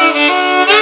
Música